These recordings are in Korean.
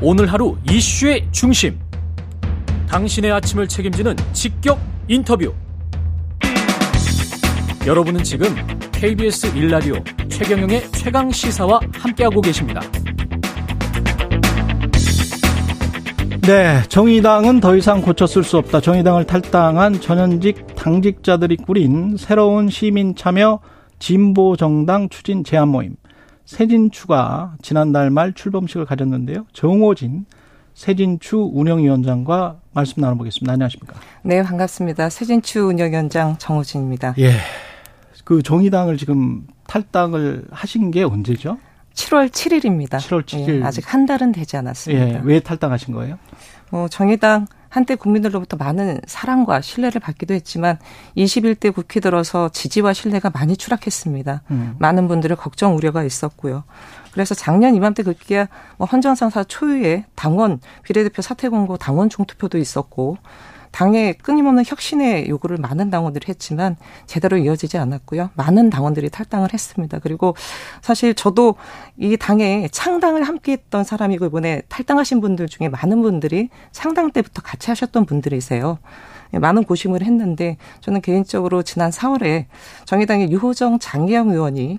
오늘 하루 이슈의 중심. 당신의 아침을 책임지는 직격 인터뷰. 여러분은 지금 KBS 일라디오 최경영의 최강 시사와 함께하고 계십니다. 네, 정의당은 더 이상 고쳤을 수 없다. 정의당을 탈당한 전현직 당직자들이 꾸린 새로운 시민 참여 진보 정당 추진 제안 모임. 세진추가 지난달 말 출범식을 가졌는데요. 정호진 세진추 운영위원장과 말씀 나눠보겠습니다. 안녕하십니까? 네, 반갑습니다. 세진추 운영위원장 정호진입니다. 예. 그 정의당을 지금 탈당을 하신 게 언제죠? 7월 7일입니다. 7월 7일. 예, 아직 한 달은 되지 않았습니다. 예. 왜 탈당하신 거예요? 뭐 정의당 한때 국민들로부터 많은 사랑과 신뢰를 받기도 했지만 21대 국회 들어서 지지와 신뢰가 많이 추락했습니다. 음. 많은 분들의 걱정 우려가 있었고요. 그래서 작년 이맘때 그기야 뭐 헌정상사 초유의 당원 비례대표 사퇴 공고 당원 총투표도 있었고 당의 끊임없는 혁신의 요구를 많은 당원들이 했지만 제대로 이어지지 않았고요. 많은 당원들이 탈당을 했습니다. 그리고 사실 저도 이 당의 창당을 함께 했던 사람이고 이번에 탈당하신 분들 중에 많은 분들이 창당 때부터 같이 하셨던 분들이세요. 많은 고심을 했는데 저는 개인적으로 지난 4월에 정의당의 유호정 장기영 의원이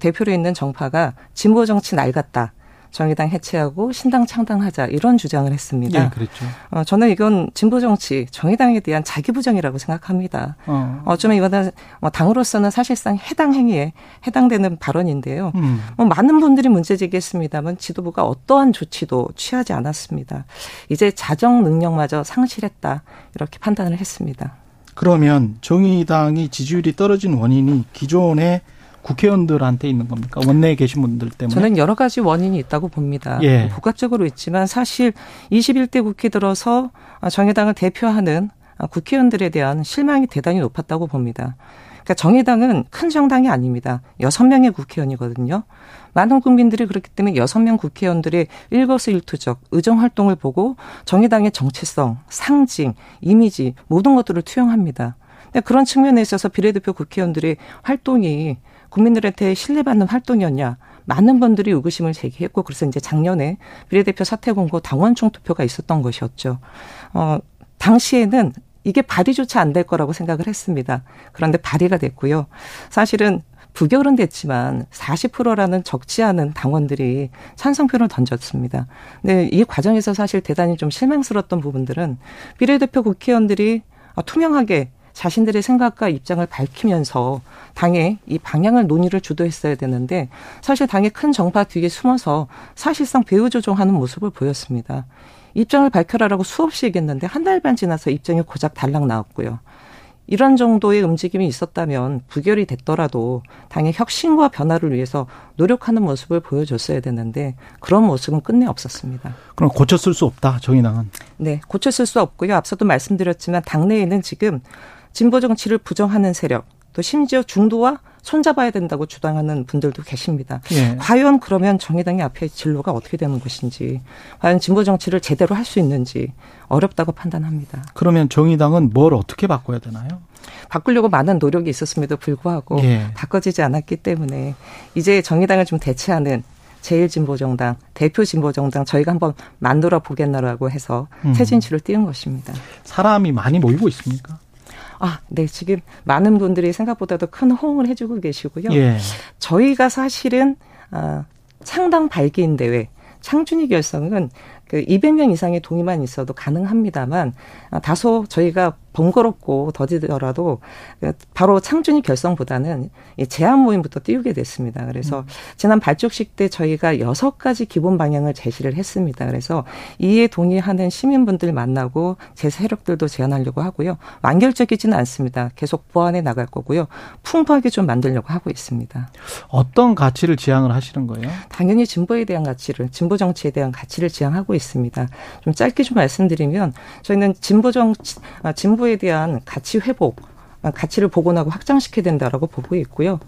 대표로 있는 정파가 진보 정치 낡았다. 정의당 해체하고 신당 창당하자 이런 주장을 했습니다. 예, 그렇죠. 어, 저는 이건 진보 정치 정의당에 대한 자기 부정이라고 생각합니다. 어. 어쩌면 이거는 뭐 당으로서는 사실상 해당 행위에 해당되는 발언인데요. 음. 뭐 많은 분들이 문제 제기했습니다만 지도부가 어떠한 조치도 취하지 않았습니다. 이제 자정 능력마저 상실했다 이렇게 판단을 했습니다. 그러면 정의당이 지지율이 떨어진 원인이 기존의 국회의원들한테 있는 겁니까? 원내에 계신 분들 때문에? 저는 여러 가지 원인이 있다고 봅니다. 예. 복합적으로 있지만 사실 21대 국회 들어서 정의당을 대표하는 국회의원들에 대한 실망이 대단히 높았다고 봅니다. 그러니까 정의당은 큰 정당이 아닙니다. 여섯 명의 국회의원이거든요. 많은 국민들이 그렇기 때문에 여섯 명 국회의원들의 일거수일투적 의정 활동을 보고 정의당의 정체성, 상징, 이미지 모든 것들을 투영합니다. 그런 측면에 있어서 비례대표 국회의원들의 활동이 국민들한테 신뢰받는 활동이었냐. 많은 분들이 의구심을 제기했고 그래서 이제 작년에 비례대표 사퇴 공고 당원 총 투표가 있었던 것이었죠. 어, 당시에는 이게 발의조차 안 될 거라고 생각을 했습니다. 그런데 발의가 됐고요. 사실은 부결은 됐지만 40%라는 적지 않은 당원들이 찬성표를 던졌습니다. 근데 이 과정에서 사실 대단히 좀 실망스러웠던 부분들은 비례대표 국회의원들이 투명하게 자신들의 생각과 입장을 밝히면서 당의 이 방향을 논의를 주도했어야 되는데 사실 당의 큰 정파 뒤에 숨어서 사실상 배후 조종하는 모습을 보였습니다. 입장을 밝혀라라고 수없이 얘기했는데 한 달 반 지나서 입장이 고작 달랑 나왔고요. 이런 정도의 움직임이 있었다면 부결이 됐더라도 당의 혁신과 변화를 위해서 노력하는 모습을 보여줬어야 되는데 그런 모습은 끝내 없었습니다. 그럼 고쳤을 수 없다 정의당은? 네, 고쳤을 수 없고요. 앞서도 말씀드렸지만 당내에는 지금 진보 정치를 부정하는 세력, 또 심지어 중도와 손잡아야 된다고 주장하는 분들도 계십니다. 예. 과연 그러면 정의당의 앞에 진로가 어떻게 되는 것인지, 과연 진보 정치를 제대로 할 수 있는지 어렵다고 판단합니다. 그러면 정의당은 뭘 어떻게 바꿔야 되나요? 바꾸려고 많은 노력이 있었음에도 불구하고 예. 바꿔지지 않았기 때문에 이제 정의당을 좀 대체하는 제일진보정당, 대표진보정당 저희가 한번 만들어 보겠나라고 해서 음. 새진치를 띄운 것입니다. 사람이 많이 모이고 있습니까? 아, 네, 지금 많은 분들이 생각보다도 큰 호응을 해주고 계시고요. 예. 저희가 사실은 아, 창당 발기인 대회 창준이 결성은 그 200명 이상의 동의만 있어도 가능합니다만 아, 다소 저희가 번거롭고 더디더라도 바로 창준이 결성보다는 제한 모임부터 띄우게 됐습니다. 그래서 음. 지난 발족식 때 저희가 여섯 가지 기본 방향을 제시를 했습니다. 그래서 이에 동의하는 시민분들 만나고 제 세력들도 제안하려고 하고요. 완결적이지는 않습니다. 계속 보완해 나갈 거고요. 풍부하게 좀 만들려고 하고 있습니다. 어떤 가치를 지향을 하시는 거예요? 당연히 진보에 대한 가치를, 진보 정치에 대한 가치를 지향하고 있습니다. 좀 짧게 좀 말씀드리면 저희는 진보 정치, 아, 진보 정부에 대한 가치 회복, 가치를 복원하고 확장시켜야 된다라고 보고 있고요.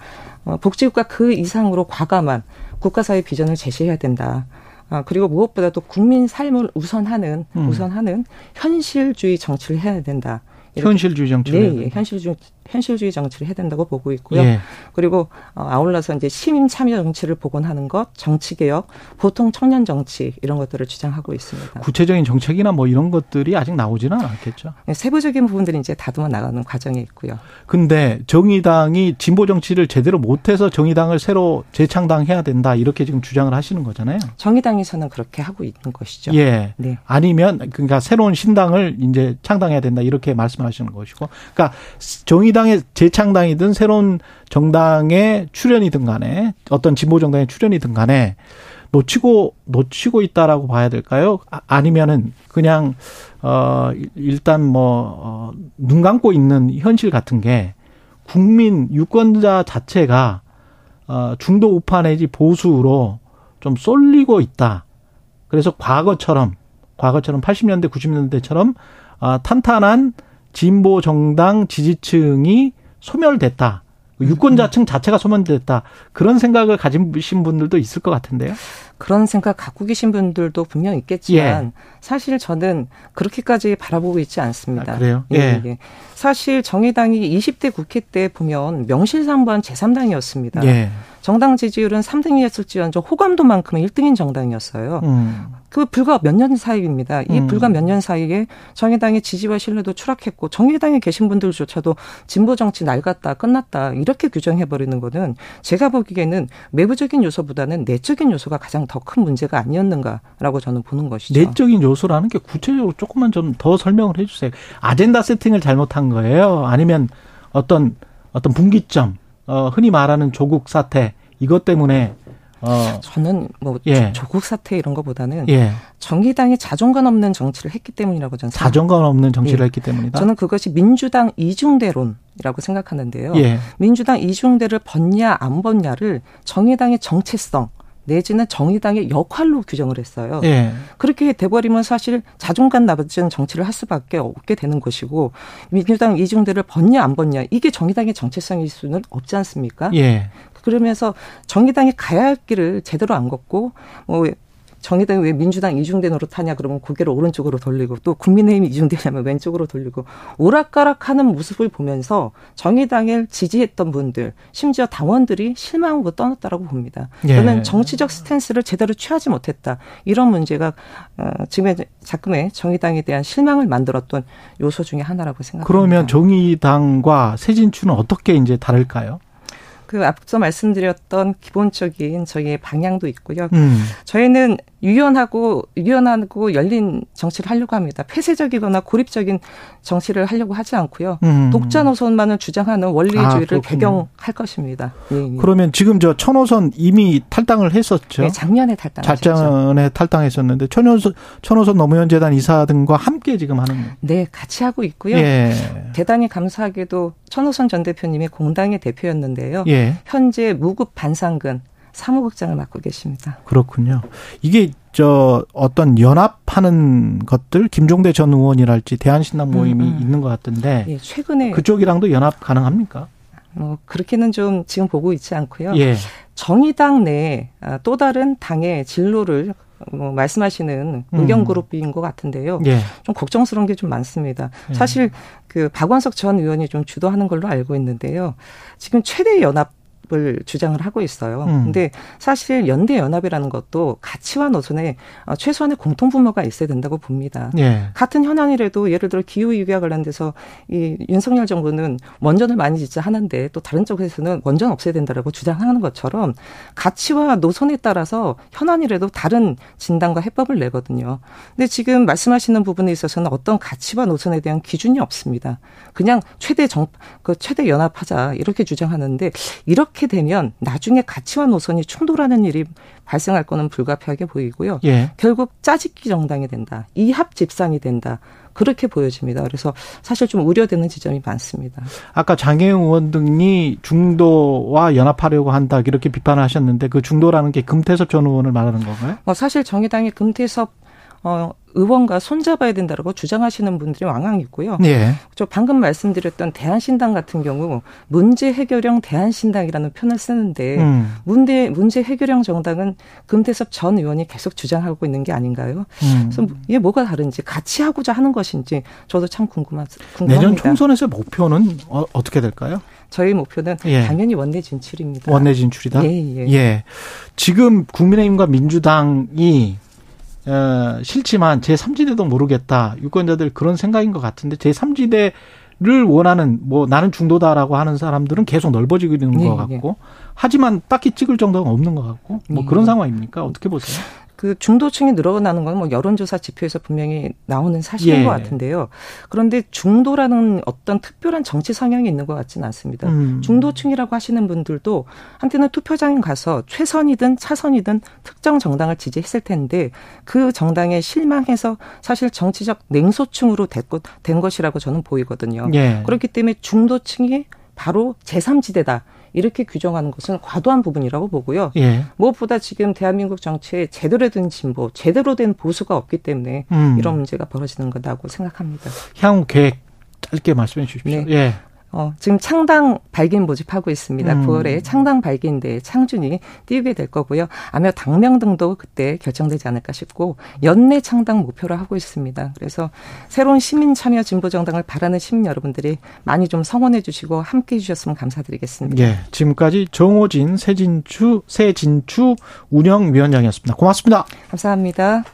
어, 복지국가 그 이상으로 과감한 국가사회 비전을 제시해야 된다. 아, 그리고 무엇보다도 국민 삶을 우선하는 음. 우선하는 현실주의 정치를 해야 된다. 현실주의 정치. 네, 예, 현실주의 현실주의 정치를 해야 된다고 보고 있고요. 예. 그리고 어, 아울러서 이제 시민 참여 정치를 복원하는 것, 정치 개혁, 보통 청년 정치 이런 것들을 주장하고 있습니다. 구체적인 정책이나 뭐 이런 것들이 아직 나오지는 않겠죠. 네, 세부적인 부분들이 이제 다듬어 나가는 과정에 있고요. 근데 정의당이 진보 정치를 제대로 못해서 정의당을 새로 재창당해야 된다 이렇게 지금 주장을 하시는 거잖아요. 정의당에서는 그렇게 하고 있는 것이죠. 예. 네. 아니면 그러니까 새로운 신당을 이제 창당해야 된다 이렇게 말씀하시는 것이고, 그러니까 정의당 의 재창당이든 새로운 정당의 출연이든 간에 어떤 진보 정당의 출연이든 간에 놓치고 놓치고 있다라고 봐야 될까요? 아, 아니면은 그냥 어 일단 뭐눈 어, 감고 있는 현실 같은 게 국민 유권자 자체가 어 중도 우파 내지 보수로 좀 쏠리고 있다. 그래서 과거처럼 과거처럼 80년대 90년대처럼 아 탄탄한 진보 정당 지지층이 소멸됐다. 유권자층 자체가 소멸됐다. 그런 생각을 가지신 분들도 있을 것 같은데요. 그런 생각 갖고 계신 분들도 분명 있겠지만 예. 사실 저는 그렇게까지 바라보고 있지 않습니다. 아, 그래요? 예. 예. 예. 사실 정의당이 20대 국회 때 보면 명실상부한 제3당이었습니다. 예. 정당 지지율은 3등이었을지언정 호감도만큼은 1등인 정당이었어요. 음. 그 불과 몇 년 사이입니다. 이 음. 불과 몇 년 사이에 정의당의 지지와 신뢰도 추락했고 정의당에 계신 분들조차도 진보 정치 낡았다 끝났다 이렇게 규정해 버리는 거는 제가 보기에는 외부적인 요소보다는 내적인 요소가 가장 더 큰 문제가 아니었는가라고 저는 보는 것이죠. 내적인 요소라는 게 구체적으로 조금만 좀 더 설명을 해주세요. 아젠다 세팅을 잘못한 거예요? 아니면 어떤 어떤 분기점, 어, 흔히 말하는 조국 사태 이것 때문에 어. 저는 뭐 예. 조국 사태 이런 거보다는 예. 정의당이 자존감 없는 정치를 했기 때문이라고 저는 자존감 없는 정치를 예. 했기 때문이다. 저는 그것이 민주당 이중대론이라고 생각하는데요. 예. 민주당 이중대를 벗냐 안 벗냐를 정의당의 정체성 내지는 정의당의 역할로 규정을 했어요. 예. 그렇게 돼버리면 사실 자존감 낮은 정치를 할 수밖에 없게 되는 것이고 민주당 이중대를 벗냐 안 벗냐 이게 정의당의 정체성일 수는 없지 않습니까? 예. 그러면서 정의당이 가야 할 길을 제대로 안 걷고 뭐 정의당이 왜 민주당 이중대 노릇하냐 그러면 고개를 오른쪽으로 돌리고 또 국민의힘 이중대냐면 왼쪽으로 돌리고 오락가락하는 모습을 보면서 정의당을 지지했던 분들 심지어 당원들이 실망하고 떠났다라고 봅니다. 예. 저는 정치적 스탠스를 제대로 취하지 못했다 이런 문제가 어, 지금의 자금의 정의당에 대한 실망을 만들었던 요소 중에 하나라고 생각합니다. 그러면 정의당과 새진추는 어떻게 이제 다를까요? 그 앞서 말씀드렸던 기본적인 저희의 방향도 있고요. 음. 저희는 유연하고 유연하고 열린 정치를 하려고 합니다. 폐쇄적이거나 고립적인 정치를 하려고 하지 않고요. 음. 독자 노선만을 주장하는 원리주의를 아, 개경할 것입니다. 예, 예. 그러면 지금 저 천호선 이미 탈당을 했었죠. 네, 작년에 탈당. 작년에 탈당했었는데 천호선 천호선 노무현 재단 이사 등과 함께 지금 하는. 네, 같이 하고 있고요. 예. 대단히 감사하게도 천호선 전 대표님이 공당의 대표였는데요. 예. 현재 무급 반상근 사무국장을 맡고 계십니다. 그렇군요. 이게 저 어떤 연합하는 것들 김종대 전 의원이랄지 대한신당 모임이 음, 음. 있는 것 같은데 예, 최근에 그쪽이랑도 연합 가능합니까? 뭐 그렇게는 좀 지금 보고 있지 않고요. 예. 정의당 내 또 다른 당의 진로를 뭐 말씀하시는 의견 음. 그룹인 것 같은데요. 예. 좀 걱정스러운 게 좀 많습니다. 예. 사실 그 박원석 전 의원이 좀 주도하는 걸로 알고 있는데요. 지금 최대 연합 을 주장을 하고 있어요. 음. 근데 사실 연대 연합이라는 것도 가치와 노선에 어, 최소한의 공통 분모가 있어야 된다고 봅니다. 예. 같은 현안이라도 예를 들어 기후 위기와 관련돼서 이 윤석열 정부는 원전을 많이 짓자 하는데 또 다른 쪽에서는 원전 없애야 된다라고 주장하는 것처럼 가치와 노선에 따라서 현안이라도 다른 진단과 해법을 내거든요. 근데 지금 말씀하시는 부분에 있어서는 어떤 가치와 노선에 대한 기준이 없습니다. 그냥 최대 정, 그 최대 연합하자 이렇게 주장하는데 이렇게 이렇게 되면 나중에 가치와 노선이 충돌하는 일이 발생할 거는 불가피하게 보이고요. 예. 결국 짜집기 정당이 된다. 이합 집산이 된다. 그렇게 보여집니다. 그래서 사실 좀 우려되는 지점이 많습니다. 아까 장애용 의원 등이 중도와 연합하려고 한다 이렇게 비판하셨는데 그 중도라는 게 금태섭 전 의원을 말하는 건가요? 어, 사실 정의당의 금태섭 어, 의원과 손잡아야 된다라고 주장하시는 분들이 왕왕 있고요. 예. 저 방금 말씀드렸던 대한신당 같은 경우 문제 해결형 대한신당이라는 표현을 쓰는데 음. 문제 문제 해결형 정당은 금태섭 전 의원이 계속 주장하고 있는 게 아닌가요? 음. 그래서 이게 뭐가 다른지 같이 하고자 하는 것인지 저도 참 궁금하, 궁금합니다. 내년 총선에서 목표는 어, 떻게 될까요? 저희 목표는 예. 당연히 원내 진출입니다. 원내 진출이다. 예, 예. 예. 지금 국민의힘과 민주당이 어, 싫지만 제3지대도 모르겠다. 유권자들 그런 생각인 것 같은데 제3지대를 원하는 뭐 나는 중도다라고 하는 사람들은 계속 넓어지고 있는 네, 것 같고 네. 하지만 딱히 찍을 정도가 없는 것 같고 뭐 네. 그런 상황입니까? 어떻게 보세요? 그 중도층이 늘어나는 건 뭐 여론조사 지표에서 분명히 나오는 사실인 예. 것 같은데요. 그런데 중도라는 어떤 특별한 정치 성향이 있는 것 같지는 않습니다. 음. 중도층이라고 하시는 분들도 한때는 투표장에 가서 최선이든 차선이든 특정 정당을 지지했을 텐데 그 정당에 실망해서 사실 정치적 냉소층으로 된 것이라고 저는 보이거든요. 예. 그렇기 때문에 중도층이 바로 제3지대다. 이렇게 규정하는 것은 과도한 부분이라고 보고요. 예. 무엇보다 지금 대한민국 정치에 제대로 된 진보, 제대로 된 보수가 없기 때문에 음. 이런 문제가 벌어지는 거다고 생각합니다. 향후 계획 짧게 말씀해 주십시오. 네. 예. 어, 지금 창당 발긴 모집하고 있습니다. 음. 9월에 창당 발기인데 창준이 띄우게 될 거고요. 아마 당명 등도 그때 결정되지 않을까 싶고 연내 창당 목표로 하고 있습니다. 그래서 새로운 시민 참여 진보 정당을 바라는 시민 여러분들이 많이 좀 성원해 주시고 함께 해 주셨으면 감사드리겠습니다. 예. 지금까지 정호진 새진추 새진추 운영위원장이었습니다. 고맙습니다. 감사합니다.